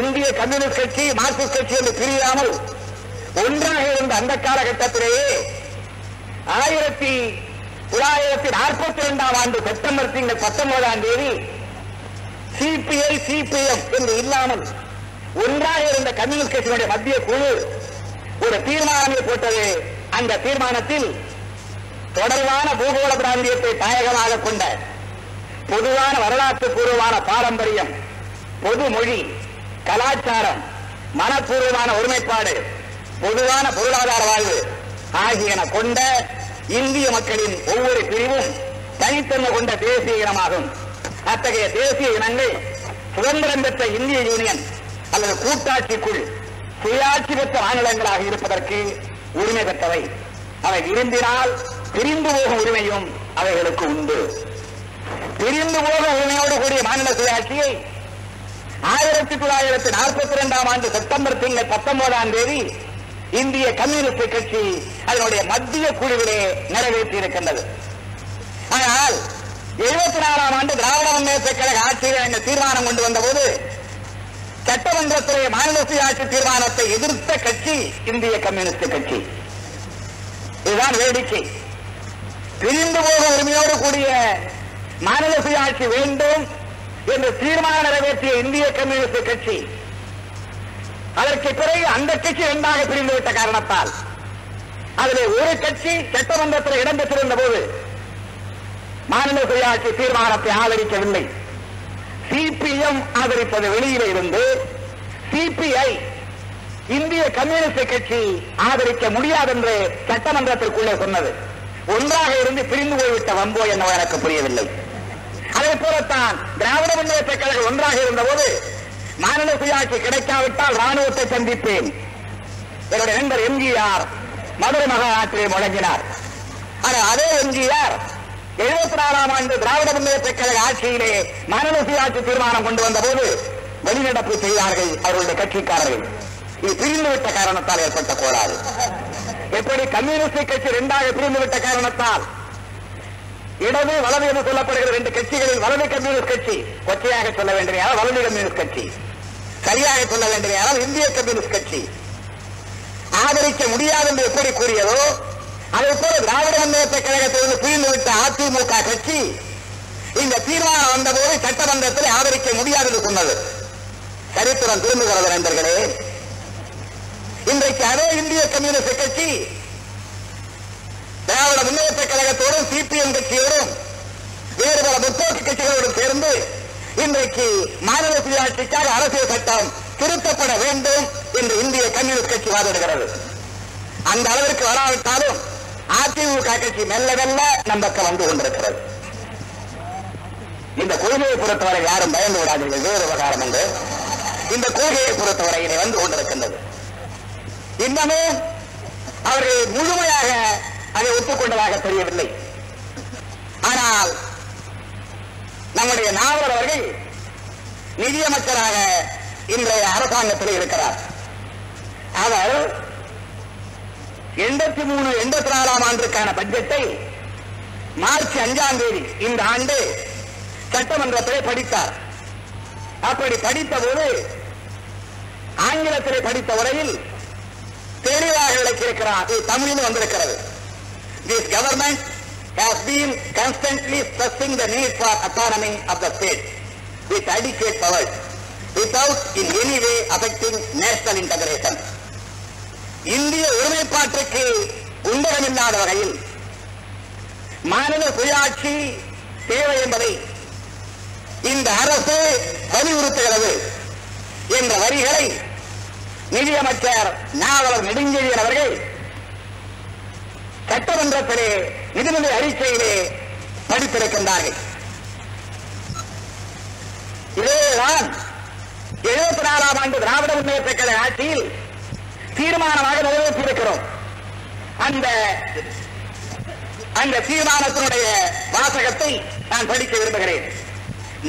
இந்திய கம்யூனிஸ்ட் கட்சி மார்க்சிஸ்ட் கட்சி என்று பிரியாமல் ஒன்றாக இருந்த அந்த காலகட்டத்திலேயே ஆயிரத்தி தொள்ளாயிரத்தி நாற்பத்தி இரண்டாம் ஆண்டு செப்டம்பர் திங்கள் பத்தொன்பதாம் தேதி சிபிஐ சிபிஎம் என்று இல்லாமல் ஒன்றாக இருந்த கம்யூனிஸ்ட் கட்சியினுடைய மத்திய குழு ஒரு தீர்மானமே போட்டது. அந்த தீர்மானத்தில் தொடர்பான பூகோள பிராந்தியத்தை தாயகமாக கொண்ட பொதுவான வரலாற்று பூர்வமான பாரம்பரியம் பொது மொழி கலாச்சாரம் மனப்பூர்வமான ஒருமைப்பாடு பொதுவான பொருளாதார வாழ்வு ஆகியன கொண்ட இந்திய மக்களின் ஒவ்வொரு பிரிவும் தனித்தன்மை கொண்ட தேசிய இனமாகும். அத்தகைய தேசிய இனங்கள் சுதந்திரம் பெற்ற இந்திய யூனியன் அல்லது கூட்டாட்சிக்குள் சுயாட்சி பெற்ற மாநிலங்களாக இருப்பதற்கு உரிமை பெற்றவை. அவை விரும்பினால் பிரிந்து போகும் உரிமையும் அவைகளுக்கு உண்டு. பிரிந்து போக உரிமையோடு கூடிய மாநில சுயாட்சியை ஆயிரத்தி தொள்ளாயிரத்தி நாற்பத்தி இரண்டாம் ஆண்டு செப்டம்பர் திங்கள் பத்தொன்பதாம் தேதி இந்திய கம்யூனிஸ்ட் கட்சி அதனுடைய மத்திய குழுவிலே நிறைவேற்றி இருக்கின்றது ஆனால் எழுபத்தி நாலாம் ஆண்டு திராவிட முன்னேற்ற கழக ஆட்சியில் இந்த தீர்மானம் கொண்டு வந்தபோது சட்டமன்றத்திலே மாநில சுயாட்சி தீர்மானத்தை எதிர்த்த கட்சி இந்திய கம்யூனிஸ்ட் கட்சி. இதுதான் வேடிக்கை. பிரிந்து போக உரிமையோடு கூடிய மாநில சுயாட்சி வேண்டும் என்று தீர்மானம் நிறைவேற்றிய இந்திய கம்யூனிஸ்ட் கட்சி. அதற்கு பிறகு அந்த கட்சி இரண்டாக பிரிந்துவிட்ட காரணத்தால் அதில் ஒரு கட்சி சட்டமன்றத்தில் இடம்பெற்றிருந்த போது மாநில சுயாட்சி தீர்மானத்தை ஆதரிக்கவில்லை. சிபிஎம் ஆதரிப்பது வெளியில இருந்து சிபிஐ இந்திய கம்யூனிஸ்ட் கட்சி ஆதரிக்க முடியாது என்று சட்டமன்றத்திற்குள்ளே சொன்னது. ஒன்றாக இருந்து பிரிந்து போய்விட்ட வம்போ என்னவோ எனக்கு புரியவில்லை. அதே போலத்தான் திராவிட முன்னேற்ற கழகம் ஒன்றாக இருந்தபோது மாநில சுயாட்சி கிடைக்காவிட்டால் ராணுவத்தை சந்திப்பேன். என்னுடைய நண்பர் எம்ஜிஆர் மதுரை மகாநாட்டிலே முழங்கினார். ஆனால் அதே எம்ஜிஆர் எழுபத்தி நாலாம் ஆண்டு திராவிட முன்னேற்ற கழக ஆட்சியிலே மாநில சுயாட்சி தீர்மானம் கொண்டு வந்த போது வெளிநடப்பு செய்தார்கள் அவர்களுடைய கட்சிக்காரர்கள். இது பிரிந்துவிட்ட காரணத்தால் ஏற்பட்ட கோளாறு. எப்படி கம்யூனிஸ்ட் கட்சி இரண்டாக பிரிந்துவிட்ட காரணத்தால்? இடது வலது என்று சொல்லப்படுகிற ரெண்டு கட்சிகளில் வலது கம்யூனிஸ்ட் கட்சி கொச்சையாக சொல்ல வேண்டிய வலது கம்யூனிஸ்ட் கட்சி. சரியாக சொல்ல வேண்டிய இந்திய கம்யூனிஸ்ட் கட்சி. ஆதரிக்க முடியாது என்று எப்படி கூறியதோ அதே போல திராவிட முன்னேற்ற கழகத்திலிருந்து பிரிந்துவிட்ட அதிமுக கட்சி இந்த தீர்மானம் வந்தபோது சட்டமன்றத்தில் ஆதரிக்க முடியாது என்று சொன்னது. சரித்திரம் திரும்புகிறது நண்பர்களே. இன்றைக்கு அதே இந்திய கம்யூனிஸ்ட் கட்சி திராவிட முன்னேற்ற கழகத்தோடும் சிபிஎம் கட்சியோடும் வேறு பல முற்போக்கு கட்சிகளோடும் சேர்ந்து இன்றைக்கு மாநில சுயாட்சிக்காக அரசியல் சட்டம் திருத்தப்பட வேண்டும் என்று இந்திய கம்யூனிஸ்ட் கட்சி வாதிடுகிறது. அந்த அளவிற்கு வராவிட்டாலும் அதிமுக கட்சி மெல்ல மெல்ல நம் பக்கம் வந்து கொண்டிருக்கிறது. இந்த கொள்கையை பொறுத்தவரை யாரும் பயந்து விடாதீர்கள். வேறு விவகாரம் என்று இந்த கொள்கையை பொறுத்தவரையிலே வந்து கொண்டிருக்கின்றது. இன்னமும் அவர்கள் முழுமையாக அதை ஒத்துக்கொண்டதாக தெரியவில்லை. ஆனால் நம்முடைய நாவலர் அவர்கள் நிதியமைச்சராக இன்றைய அரசாங்கத்தில் இருக்கிறார். அவர் எண்பத்தி மூணு எண்பத்தி நாலாம் ஆண்டுக்கான பட்ஜெட்டை மார்ச் அஞ்சாம் தேதி இந்த ஆண்டு சட்டமன்றத்திலே படித்தார். அப்படி படித்த போது ஆங்கிலத்திலே படித்த உரையில் தெளிவாக விளக்கியிருக்கிறார். இது தமிழில் வந்திருக்கிறது. This government has been constantly stressing the need for autonomy of the state with adequate powers without in any way affecting national integration. இந்திய ஒருமைப்பாட்டுக்கு குண்டகமில்லாத வகையில் மாநில சுயாட்சி தேவை என்பதை இந்த அரசு வலியுறுத்துகிறது என்ற வரிகளை நிதியமைச்சர் நாவலர் நெடுஞ்செழியன் அவர்கள் சட்டமன்றத்திலே நிதிநிலை அறிக்கையிலே படித்திருக்கின்றார்கள். இதேதான் எழுபத்தி நாலாம் ஆண்டு திராவிட முன்னேற்ற கழக ஆட்சியில் தீர்மானமாக நிறைவேற்றியிருக்கிறோம். அந்த அந்த தீர்மானத்தினுடைய வாசகத்தை நான் படிக்க விரும்புகிறேன்.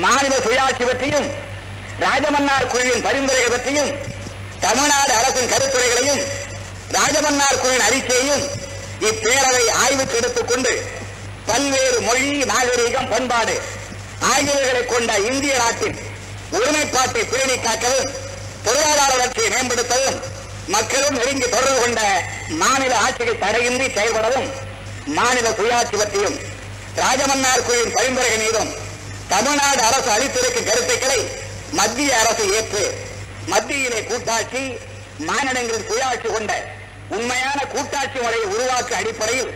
மாநில சுயாட்சி பற்றியும் ராஜமன்னார் குழுவின் பரிந்துரைகள் பற்றியும் தமிழ்நாடு அரசின் கருத்துரைகளையும் ராஜமன்னார் குழுவின் அறிக்கையையும் இப்பேரவை ஆய்வுக்கு எடுத்துக்கொண்டு பல்வேறு மொழி நாகரீகம் பண்பாடு ஆகியவைகளை கொண்ட இந்திய நாட்டின் ஒருமைப்பாட்டை பேணி காக்கவும் பொருளாதார வளர்ச்சியை மேம்படுத்தவும் மக்களும் நெருங்கி தொடர்பு கொண்ட மாநில ஆட்சிகள் தடையின்றி செயல்படவும் மாநில சுயாட்சி பற்றியும் ராஜமன்னார் குழுவின் பரிந்துரைகள் மீதும் தமிழ்நாடு அரசு அளித்திருக்கும் கருத்துக்களை மத்திய அரசு ஏற்று மத்தியிலே கூட்டாட்சி மாநிலங்களில் சுயாட்சி கொண்ட உண்மையான கூட்டாட்சி முறையை உருவாக்க அடிப்படையில்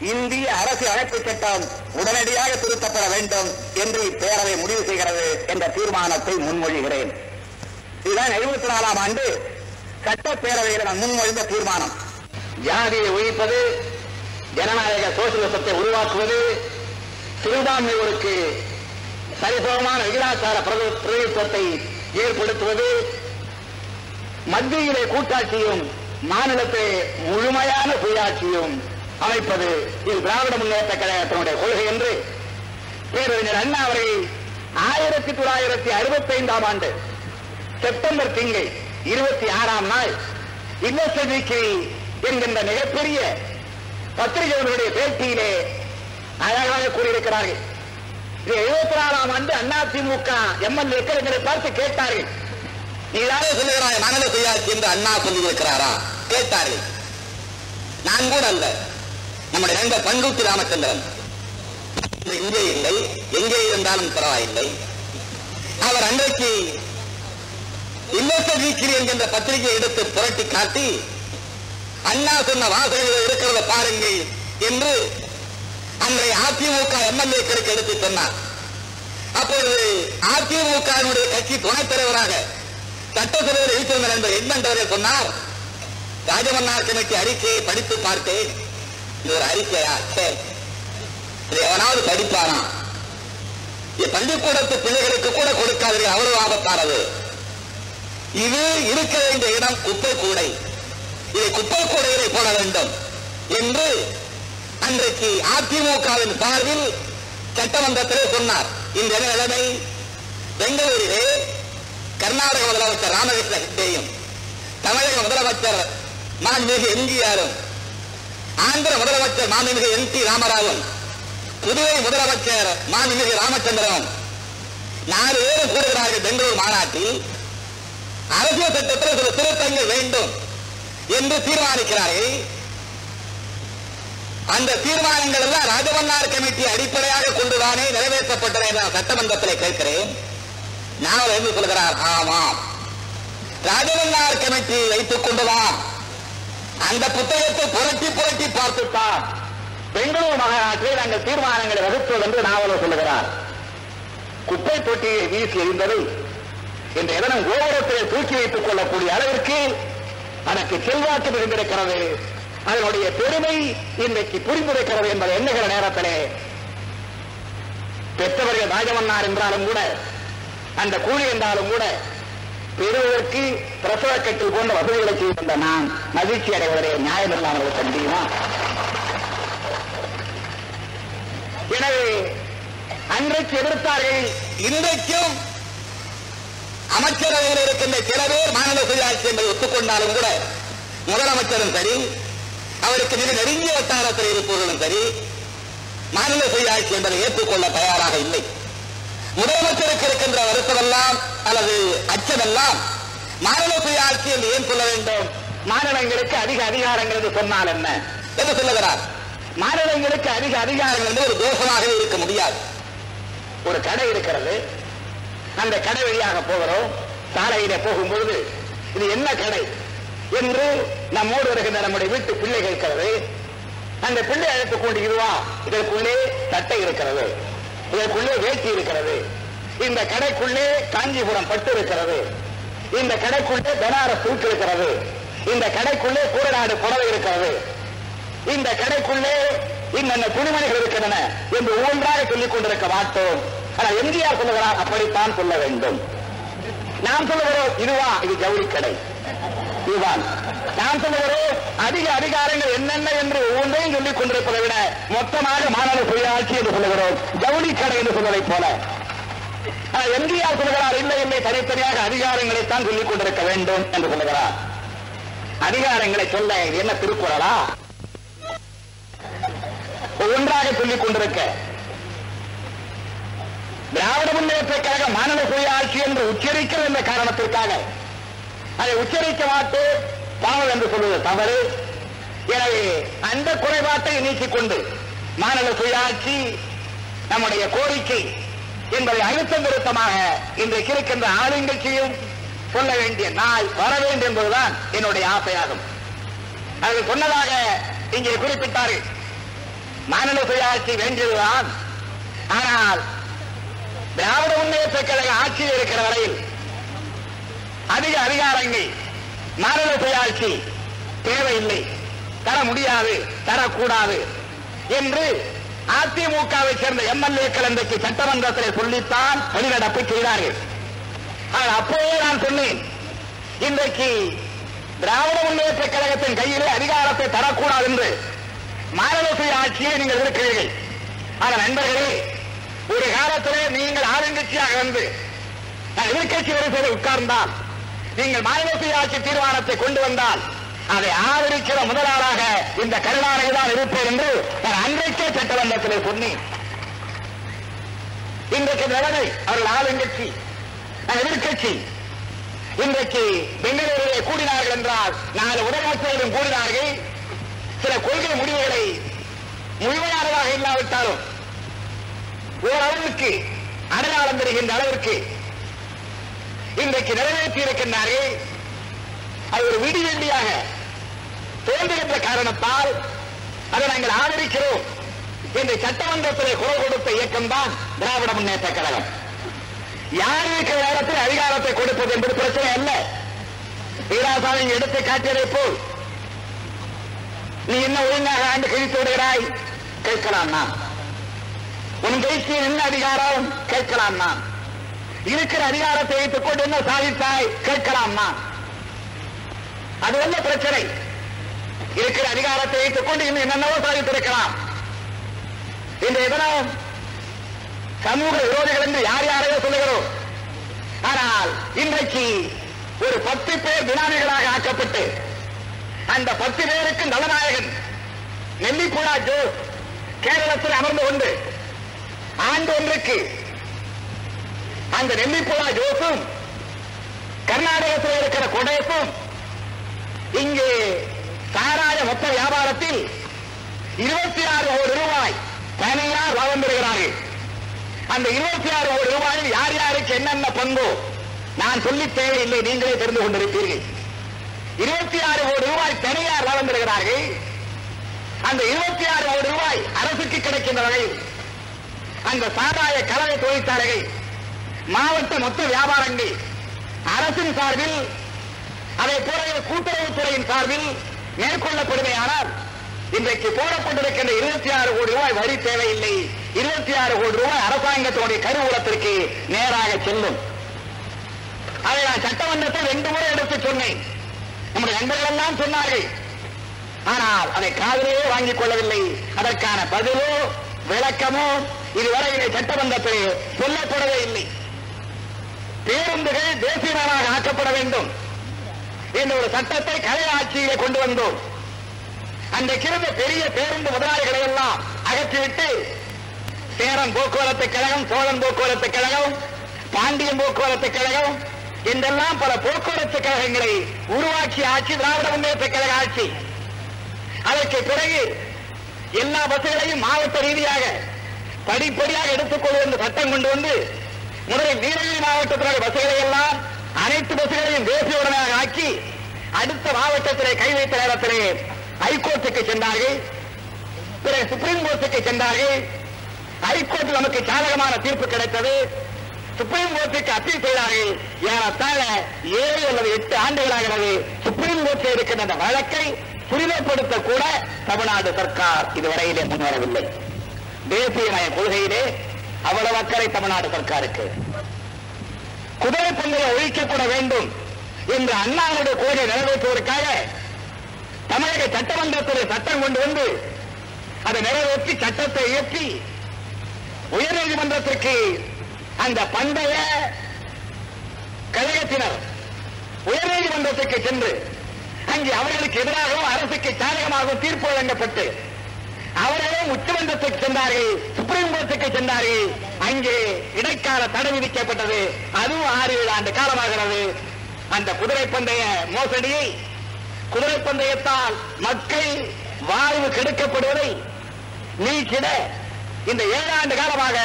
இந்திய அரசு அமைப்பு சட்டம் உடனடியாக திருத்தப்பட வேண்டும் என்று இப்பேரவை முடிவு செய்கிறது என்ற தீர்மானத்தை முன்மொழிகிறேன். இதுதான் எழுபத்தி நாலாம் ஆண்டு சட்டப்பேரவையில் நான் முன்மொழிந்த தீர்மானம். ஜாதியை ஒழிப்பது ஜனநாயக சோசியலிசத்தை உருவாக்குவது சிறுபான்மையோருக்கு சரிசமமான விகிதாச்சார பிரதி- பிரதிநிதித்துவத்தை ஏற்படுத்துவது மத்தியிலே கூட்டாட்சியும் மாநிலத்தை முழுமையான சுயாட்சியும் அமைப்பது இது திராவிட முன்னேற்ற கழகத்தினுடைய கொள்கை என்று பேரறிஞர் அண்ணா அவர்கள் ஆயிரத்தி தொள்ளாயிரத்தி அறுபத்தி ஐந்தாம் ஆண்டு செப்டம்பர் திங்கள் இருபத்தி ஆறாம் நாள் இன்னசென்ட் என்கின்ற மிகப்பெரிய பத்திரிகைகளுடைய பேட்டியிலே அழகாக கூறியிருக்கிறார்கள். இது எழுபத்தி நாலாம் ஆண்டு அதிமுக எம்எல்ஏக்கள் எங்களை பார்த்து கேட்டார்கள். நீதானே சொல்லுகிறாய் மனதை செய்யாச்சு என்று அண்ணா சொல்லியிருக்கிறாரா? கேட்டார்கள். நான் கூட அல்ல. நம்முடைய நண்பர் பண்ருத்தி ராமச்சந்திரன். இங்கே இல்லை. எங்கே இருந்தாலும் பரவாயில்லை. அவர் அன்றைக்கு இல்லத்தீக்கிரி என்கின்ற பத்திரிகையை எடுத்து புரட்டி காட்டி அண்ணா சொன்ன வாசகங்கள் இருக்கிறத பாருங்கள் என்று அன்றைய அதிமுக எம்எல்ஏக்களுக்கு எடுத்து சொன்னார். அப்பொழுது அதிமுகவினுடைய கட்சி துணைத் தலைவராக சட்டசபையில் இருக்கிற நண்பர் எட்மண்ட் சொன்னார். ராஜமன்னார் கமிட்டி அறிக்கையை படித்து பார்த்தேன். இது ஒரு அறிக்கையா? சரி. எவனாவது படிப்பானா? பள்ளிக்கூடத்து பிள்ளைகளுக்கு கூட கொடுக்காதீர்கள். அவ்வளவு ஆபத்தானது. இது இருக்க வேண்டிய இடம் குப்பை கூடை. இதை குப்பை கூடையிலே போட வேண்டும் என்று அன்றைக்கு அதிமுகவின் சார்பில் சட்டமன்றத்திலே சொன்னார். இந்த நிலைமை பெங்களூரிலே கர்நாடக முதலமைச்சர் ராமகிருஷ்ண ஹெக்டேயும் தமிழக முதலமைச்சர் மாண்புமிகு எம்ஜிஆரும் ஆந்திர முதலமைச்சர் மாண்புமிகு என் டி ராமராவும் புதுவை முதலமைச்சர் மாண்புமிகு ராமச்சந்திரனும் நாலு பேரும் கூறுகிறார்கள் பெங்களூர் மாநாட்டில். அரசியல் சட்டத்தில் சில திருத்தங்கள் வேண்டும் என்று தீர்மானிக்கிறார்கள். அந்த தீர்மானங்கள் எல்லாம் ராஜபன்னார் கமிட்டி அடிப்படையாக கொண்டுதானே நிறைவேற்றப்பட்டதை நான் சட்டமன்றத்தில் கேட்கிறேன். நான் என்று சொல்கிறார் ஆமாம். ராஜமன்னார் கமிட்டி வைத்துக் கொண்டுதான் அந்த புத்தகத்தை புரட்டி புரட்டி பார்த்துத்தான். பெங்களூர் மாநாட்டில் நாங்கள் தீர்மானங்களை வகுத்தோம் என்று நாவலர் சொல்லுகிறார். குப்பை தொட்டியை வீசி எறிந்தது இந்த எதனும் கோபுரத்திலே தூக்கி வைத்துக் கொள்ளக்கூடிய அளவிற்கு தனக்கு செல்வாக்கு மிகுந்திருக்கிறது. அதனுடைய பெருமை இன்றைக்கு புரிந்திருக்கிறது என்பதை எண்ணுகிற நேரத்திலே பெற்றவர்கள் ராஜமன்னார் என்றாலும் கூட அந்த கூலி என்றாலும் கூட பெறுவதற்கு பிரசவ கட்டில் போன்ற வசதிகளை செய்திருந்த நான் மகிழ்ச்சி அடைவதே நியாயம் இல்லாமல் இருக்க எனவே அன்றைக்கு எதிர்த்தார்கள் இன்றைக்கும் அமைச்சரவையில் இருக்கின்ற சில பேர் மாநில சுயாட்சி என்பதை ஒத்துக்கொண்டாலும் கூட முதலமைச்சரும் சரி அவருக்கு மிக நெருங்கிய வட்டாரத்தில் இருப்பவர்களும் சரி மாநில சுயாட்சி என்பதை ஏற்றுக்கொள்ள தயாராக இல்லை. முதலமைச்சருக்கு இருக்கின்ற வருத்தமெல்லாம் அல்லது அச்சமெல்லாம் மாநில சுயாட்சி ஏன் சொல்ல வேண்டும்? மாநிலங்களுக்கு அதிக அதிகாரங்கள் என்று சொன்னால் என்ன? என்று சொல்லுகிறார். மாநிலங்களுக்கு அதிக அதிகாரங்கள் என்று ஒரு தோஷமாகவே இருக்க முடியாது. ஒரு கடை இருக்கிறது. அந்த கடை வழியாக போகிறோம். சாலையில போகும்பொழுது இது என்ன கடை? என்று நம்மோடு வருகின்ற நம்முடைய வீட்டு பிள்ளை கேட்கிறது. அந்த பிள்ளை அழைத்துக் கொண்டு இதுவா இதற்குள்ளே சட்டை இருக்கிறது. இதற்குள்ளே வேட்டி இருக்கிறது. இந்த கடைக்குள்ளே காஞ்சிபுரம் பட்டு இருக்கிறது. இந்த கடைக்குள்ளே பனாரஸ் தூக்கு இருக்கிறது. இந்த கடைக்குள்ளே கூரநாடு புடவை இருக்கிறது. இந்த கடைக்குள்ளே இன்னென்ன துணிமணிகள் இருக்கின்றன என்று ஒன்றாக சொல்லிக் கொண்டிருக்க மாட்டோம். ஆனால் எம்ஜிஆர் சொல்லுகிறார் அப்படித்தான் சொல்ல வேண்டும். நாம் சொல்லுகிறோம் இதுவா இது ஜவுளி கடை இதுதான். நான் சொல்லுகிறோம் அதிக அதிகாரங்கள் என்னென்ன என்று ஒவ்வொன்றையும் சொல்லிக் கொண்டிருப்பதை விட மொத்தமாக மாநில சுயாட்சி என்று சொல்லுகிறோம். ஜவுளி கடை என்று சொல்வதைப் போல. எம்ஜிஆர் சொல்லுகிறார் இல்லை இல்லை தனித்தனியாக அதிகாரங்களைத்தான் சொல்லிக் கொண்டிருக்க வேண்டும் என்று சொல்லுகிறார். அதிகாரங்களை சொல்ல என்ன திருக்குறளா? ஒன்றாக சொல்லிக் கொண்டிருக்க. திராவிட முன்னேற்ற கழக மாநில சுயாட்சி என்று உச்சரிக்கிற என்ற காரணத்திற்காக அதை உச்சரிக்க மாட்டு பாவம் என்று சொல்வது தவறு. எனவே அந்த குறைபாட்டை நீக்கிக் கொண்டு மாநில சுயாட்சி நம்முடைய கோரிக்கை என்பதை அழுத்தம் திருத்தமாக இன்றைக்கு இருக்கின்ற ஆளுங்கட்சியும் சொல்ல வேண்டிய நாள் வர வேண்டும் என்பதுதான் என்னுடைய ஆசையாகும். அது சொன்னதாக இங்கே குறிப்பிட்டார்கள். மாநில சுயாட்சி வேண்டியதுதான். ஆனால் திராவிட முன்னேற்ற கழக ஆட்சியில் இருக்கிற வரையில் அதிக அதிகாரங்கள் மாநில சுயாட்சி தேவையில்லை தர முடியாது தரக்கூடாது என்று அதிமுகவை சேர்ந்த எம்எல்ஏக்கள் இன்றைக்கு சட்டமன்றத்தில் சொல்லித்தான் வெளிநடப்பு செய்தார்கள். ஆனால் அப்போதே நான் சொன்னேன் இன்றைக்கு திராவிட முன்னேற்ற கழகத்தின் கையிலே அதிகாரத்தை தரக்கூடாது என்று மாநிலத்தை ஆட்சியை நீங்கள் இருக்கிறீர்கள் ஆனால் நண்பர்களே ஒரு காலத்திலே நீங்கள் ஆளுங்கட்சியாக வந்து நான் எதிர்கட்சி வரிசையில் உட்கார்ந்தால் நீங்கள் மாநில ஆட்சி தீர்மானத்தை கொண்டு வந்தால் அதை ஆதரிக்கிற முதலாளாக இந்த கருணாநிதி தான் இருப்பேன் என்று நான் அன்றைக்கே சட்டமன்றத்தில் சொன்னேன். இன்றைக்கு நிலைமை அவர்கள் ஆளுங்கட்சி நான் எதிர்கட்சி இன்றைக்கு பெங்களூரிலே கூடினார்கள் என்றால் நாலு முதலமைச்சர்களும் கூடினார்கள். சில கொள்கை முடிவுகளை முழுமையானதாக இல்லாவிட்டாலும் ஓரளவுக்கு அடையாளம் தருகின்ற அளவிற்கு இன்றைக்கு நிறைவேற்றி இருக்கின்றார்கள் அது ஒரு விடிவெள்ளியாக தோன்றுகின்ற காரணத்தால் அதை நாங்கள் ஆதரிக்கிறோம். இன்றை சட்டமன்றத்திலே குரல் கொடுத்த இயக்கம் தான் திராவிட முன்னேற்ற கழகம். யார் இருக்கிற நேரத்தில் அதிகாரத்தை கொடுப்பது என்பது பிரச்சனை அல்ல. வீராசாமி எடுத்து காட்டியதை போல். நீ என்ன ஒழுங்காக ஆண்டு கழித்து விடுகிறாய்? கேட்கலாம் நான் உன் கைக்கு என்ன அதிகாரம்? கேட்கலாம் நான் இருக்கிற அதிகாரத்தை வைத்துக் கொண்டு என்ன சாதித்தாய்? கேட்கலாம் நான் அது என்ன பிரச்சனை? இருக்கிற அதிகாரத்தை வைத்துக் கொண்டு இன்னும் என்னென்னவோ சாதித்திருக்கலாம். இந்த இதனால் சமூக விரோதிகள் என்று யார் யாரையோ சொல்லுகிறோம். ஆனால் இன்றைக்கு ஒரு பத்து பேர் பினாமிகளாக ஆக்கப்பட்டு அந்த பத்து பேருக்கு நலநாயகன் நெல்லிக்குடா ஜோஸ் கேரளத்தில் அமர்ந்து கொண்டு ஆண்டு ஒன்றுக்கு அந்த நெல்லிக்குடா ஜோஸும் கர்நாடகத்தில் இருக்கிற கொடைக்கும் இங்கே சாராய மொத்த வியாபாரத்தில் இருபத்தி ஆறு கோடி ரூபாய் தனியார் லாபம் பெறுகிறார்கள். அந்த இருபத்தி ஆறு கோடி ரூபாயில் யார் யாருக்கு என்னென்ன பங்கோ நான் சொல்லி தேவையில்லை நீங்களே தெரிந்து கொண்டிருப்பீர்கள். இருபத்தி ஆறு கோடி ரூபாய் தனியார் லாபம் பெறுகிறார்கள். அந்த இருபத்தி ஆறு கோடி ரூபாய் அரசுக்கு கிடைக்கின்ற வகையில் அந்த சாராய கலவை தொழிற்சாலைகள் மாவட்ட மொத்த வியாபாரங்கள். அரசின் சார்பில் அதை போல கூட்டுறவுத்துறையின் சார்பில் மேற்கொள்ளப்படுமையானால் இன்றைக்கு போடப்பட்டிருக்கின்ற இருபத்தி ஆறு கோடி ரூபாய் வரி தேவையில்லை. இருபத்தி ஆறு கோடி ரூபாய் அரசாங்கத்தினுடைய கருவூலத்திற்கு நேராக செல்லும். அதை நான் சட்டமன்றத்தில் ரெண்டு முறை எடுத்து சொன்னேன். நம்முடைய நண்பர்கள் எல்லாம் சொன்னார்கள். ஆனால் அதை காதலையே வாங்கிக் கொள்ளவில்லை. அதற்கான பதிலோ விளக்கமோ இதுவரை சட்டமன்றத்தில் சொல்லப்படவே இல்லை. பேருந்துகள் தேசியமாக ஆக்கப்பட வேண்டும் என்ற ஒரு சட்டத்தை கலை ஆட்சியிலே கொண்டு வந்தோம். அன்றைக்கு இருந்த பெரிய பேருந்து முதலாளிகளை எல்லாம் அகற்றிவிட்டு சேரம் போக்குவரத்து கழகம் சோழன் போக்குவரத்து கழகம் பாண்டியன் போக்குவரத்து கழகம் என்றெல்லாம் பல போக்குவரத்து கழகங்களை உருவாக்கிய ஆட்சி திராவிட முன்னேற்ற கழக ஆட்சி. அதற்கு பிறகு எல்லா பஸ்களையும் மாவட்ட ரீதியாக படிப்படியாக எடுத்துக்கொள்வது சட்டம் கொண்டு வந்து முதலில் நீலகிரி மாவட்டத்தினுடைய பஸ்களை எல்லாம் அனைத்து பஸ்களையும் தேசிய உடனாக ஆக்கி அடுத்த மாவட்டத்திலே கை வைத்த நேரத்திலே ஹைகோர்ட்டுக்கு சென்றார்கள். பிறகு சுப்ரீம் கோர்ட்டுக்கு சென்றார்கள். ஹைகோர்ட்டில் நமக்கு சாதகமான தீர்ப்பு கிடைத்தது. சுப்ரீம் கோர்ட்டுக்கு அப்பீல் செய்தார்கள். ஏறத்தாழ ஏழு அல்லது எட்டு ஆண்டுகளாகிறது சுப்ரீம் கோர்ட்டில் இருக்கின்ற அந்த வழக்கை துரிதப்படுத்த கூட தமிழ்நாடு சர்க்கார் இதுவரையிலே முன்வரவில்லை. தேசிய நய கொள்கையிலே அவ்வளவு அக்கறை தமிழ்நாடு சர்க்காருக்கு. குதிரை பந்தய ஒழிக்கப்பட வேண்டும் என்று அண்ணாவுடைய கோரிக்கை நிறைவேற்றுவதற்காக தமிழக சட்டமன்றத்தில் சட்டம் கொண்டு வந்து அதை நிறைவேற்றி சட்டத்தை இயற்றி உயர்நீதிமன்றத்திற்கு அந்த பண்டைய கழகத்தினர் உயர்நீதிமன்றத்திற்கு சென்று அங்கே அவர்களுக்கு எதிராகவும் அரசுக்கு சாதகமாகவும் தீர்ப்பு வழங்கப்பட்டு அவர்களும் உச்சமன்றத்துக்கு சென்றார்கள் சுப்ரீம் கோர்ட்டுக்கு சென்றார்கள் அங்கே இடைக்கால தடை விதிக்கப்பட்டது. அதுவும் ஆறு ஏழு ஆண்டு காலமாகிறது. அந்த குதிரை பந்தய மோசடியை குதிரை பந்தயத்தால் மக்கள் வாழ்வு கெடுக்கப்படுவதை நீக்கிட இந்த ஏழாண்டு காலமாக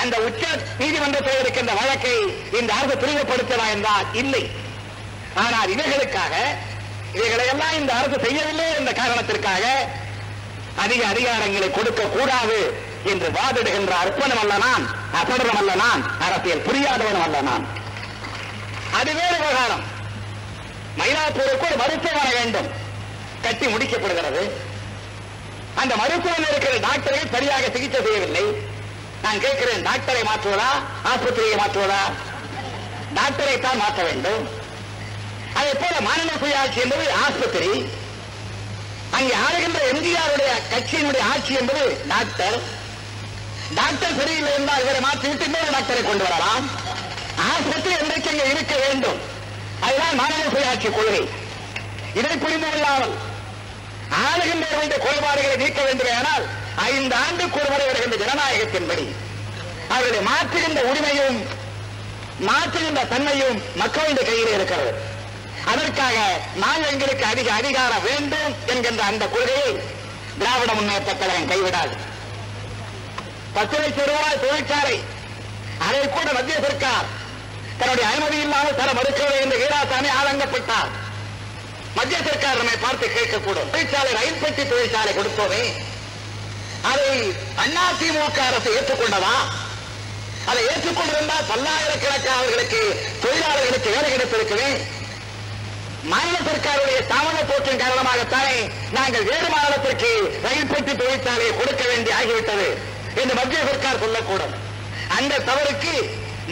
அந்த உச்ச நீதிமன்றத்தில் இருக்கின்ற வழக்கை இந்த அரசு துரிதப்படுத்தலாம் என்றால் இல்லை. ஆனால் இவைகளுக்காக இவைகளை எல்லாம் இந்த அரசு செய்யவில்லை என்ற காரணத்திற்காக அதிக அதிகாரங்களை கொடுக்க கூடாது என்று வாதிடுகின்ற அர்ப்பணம் அல்ல நான் அசடனம் அல்ல நான் அரசியல் புரியாதவனும் அல்ல நான். அது வேறு விவகாரம். மயிலாப்பூருக்கு ஒரு மருத்துவமனை வேண்டும். கட்டி முடிக்கப்படுகிறது. அந்த மருத்துவமனை இருக்கிற டாக்டர்கள் சரியாக சிகிச்சை செய்யவில்லை. நான் கேட்கிறேன் டாக்டரை மாற்றுவதா ஆஸ்பத்திரியை மாற்றுவதா? டாக்டரை தான் மாற்ற வேண்டும். அதே போல மாநில சுயாட்சி என்பது ஆஸ்பத்திரி. அங்கே ஆளுகின்ற எம்ஜிஆருடைய கட்சியினுடைய ஆட்சி என்பது டாக்டர். டாக்டர் சரியில்லை என்றால் இவரை மாற்றிவிட்டு இன்னொரு டாக்டரை கொண்டு வரலாம். ஆஸ்பத்திரி என்றைக்கு இங்கே இருக்க வேண்டும்? அதுதான் மாநில சுயாட்சி கொள்கை. இதை புரிந்து கொள்ளாமல் ஆளுகின்றவர்களுடைய குறைபாடுகளை நீக்க வேண்டுமானால் ஐந்து ஆண்டுக்கு ஒரு முறை வருகின்ற ஜனநாயகத்தின்படி அவர்களை மாற்றுகின்ற உரிமையும் மாற்றுகின்ற தன்மையும் மக்களுடைய கையில் இருக்கிறது. அதற்காக நாங்கள் எங்களுக்கு அதிக அதிகாரம் வேண்டும் என்கின்ற அந்த கொள்கையை திராவிட முன்னேற்ற கழகம் கைவிடாது. பத்து லட்சம் ரூபாய் தொழிற்சாலை அதை கூட மத்திய சர்க்கார் தன்னுடைய அனுமதி இல்லாமல் தர மறுக்கவில்லை என்று ஈராசாமி ஆதங்கப்பட்டார். மத்திய சர்க்கார் நம்மை பார்த்து கேட்கக்கூடும். தொழிற்சாலை ரயில் பெட்டி தொழிற்சாலை கொடுத்தோமே அதை அதிமுக அரசு ஏற்றுக்கொண்டதா? அதை ஏற்றுக்கொண்டிருந்தால் பல்லாயிரக்கணக்கானவர்களுக்கு தொழிலாளர்களுக்கு வேலை கிடைத்திருக்கிறேன் மாநில சர்க்காருடைய தாமத போக்கின் காரணமாகத்தானே நாங்கள் வேறு மாநிலத்திற்கு ரயில் பெட்டி தொழிற்சாலையை கொடுக்க வேண்டி ஆகிவிட்டது என்று மத்திய சர்க்கார் சொல்லக்கூடும். அந்த தவறுக்கு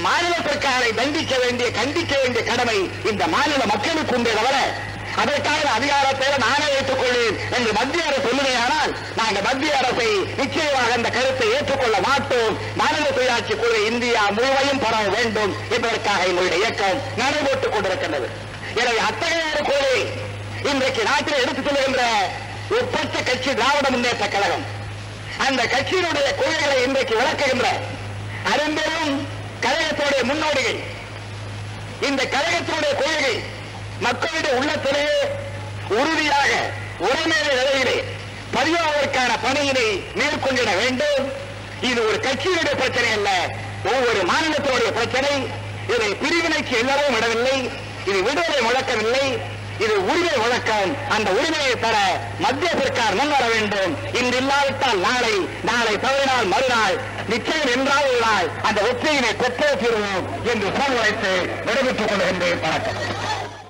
மாநில சர்க்காரை தண்டிக்க வேண்டிய கண்டிக்க வேண்டிய கடமை இந்த மாநில மக்களுக்கு உண்டே தவிர அதற்கான அதிகாரத்தை நானே ஏற்றுக்கொள்வேன் என்று மத்திய அரசு சொல்லுகையானால் நாங்கள் மத்திய அரசை நிச்சயமாக அந்த கருத்தை ஏற்றுக்கொள்ள மாட்டோம். மாநில சுயாட்சி குழு இந்தியா முழுவதும் பரவ வேண்டும் என்பதற்காக எங்களுடைய இயக்கம் நடைபெற்றுக் கொண்டிருக்கின்றது. எனவே அத்தகைய ஒரு இன்றைக்கு நாட்டில் எடுத்துச் செல்கின்ற ஒப்பற்ற கட்சி திராவிட முன்னேற்ற கழகம். அந்த கட்சியினுடைய கொள்கைகளை இன்றைக்கு விளக்குகின்ற அரும்பெரும் கழகத்துடைய முன்னோடிகள். இந்த கழகத்தினுடைய கொள்கை மக்களுடைய உள்ளத்திலே உறுதியாக உடனடி நிலையிலே பதிவாவதற்கான பணியினை மேற்கொண்டிட வேண்டும். இது ஒரு கட்சியினுடைய பிரச்சனை அல்ல ஒவ்வொரு மாநிலத்தினுடைய பிரச்சனை. இதை பிரிவினைக்கு எல்லாரும் விடவில்லை. இது விடுதலை முழக்கவில்லை இது உரிமை முழக்கம். அந்த உரிமையை பெற மத்திய சர்க்கார் முன்வர வேண்டும். இன்று இல்லாவிட்டால் நாளை நாளை தவறினால் மறுநாள் நிச்சயம் என்றால் ஒரு நாள் அந்த ஒற்றையினை பெற்றே தீர்வோம் என்று சூழ்நிலைத்து விடுவித்துக் கொள்கின்றேன். வணக்கம்.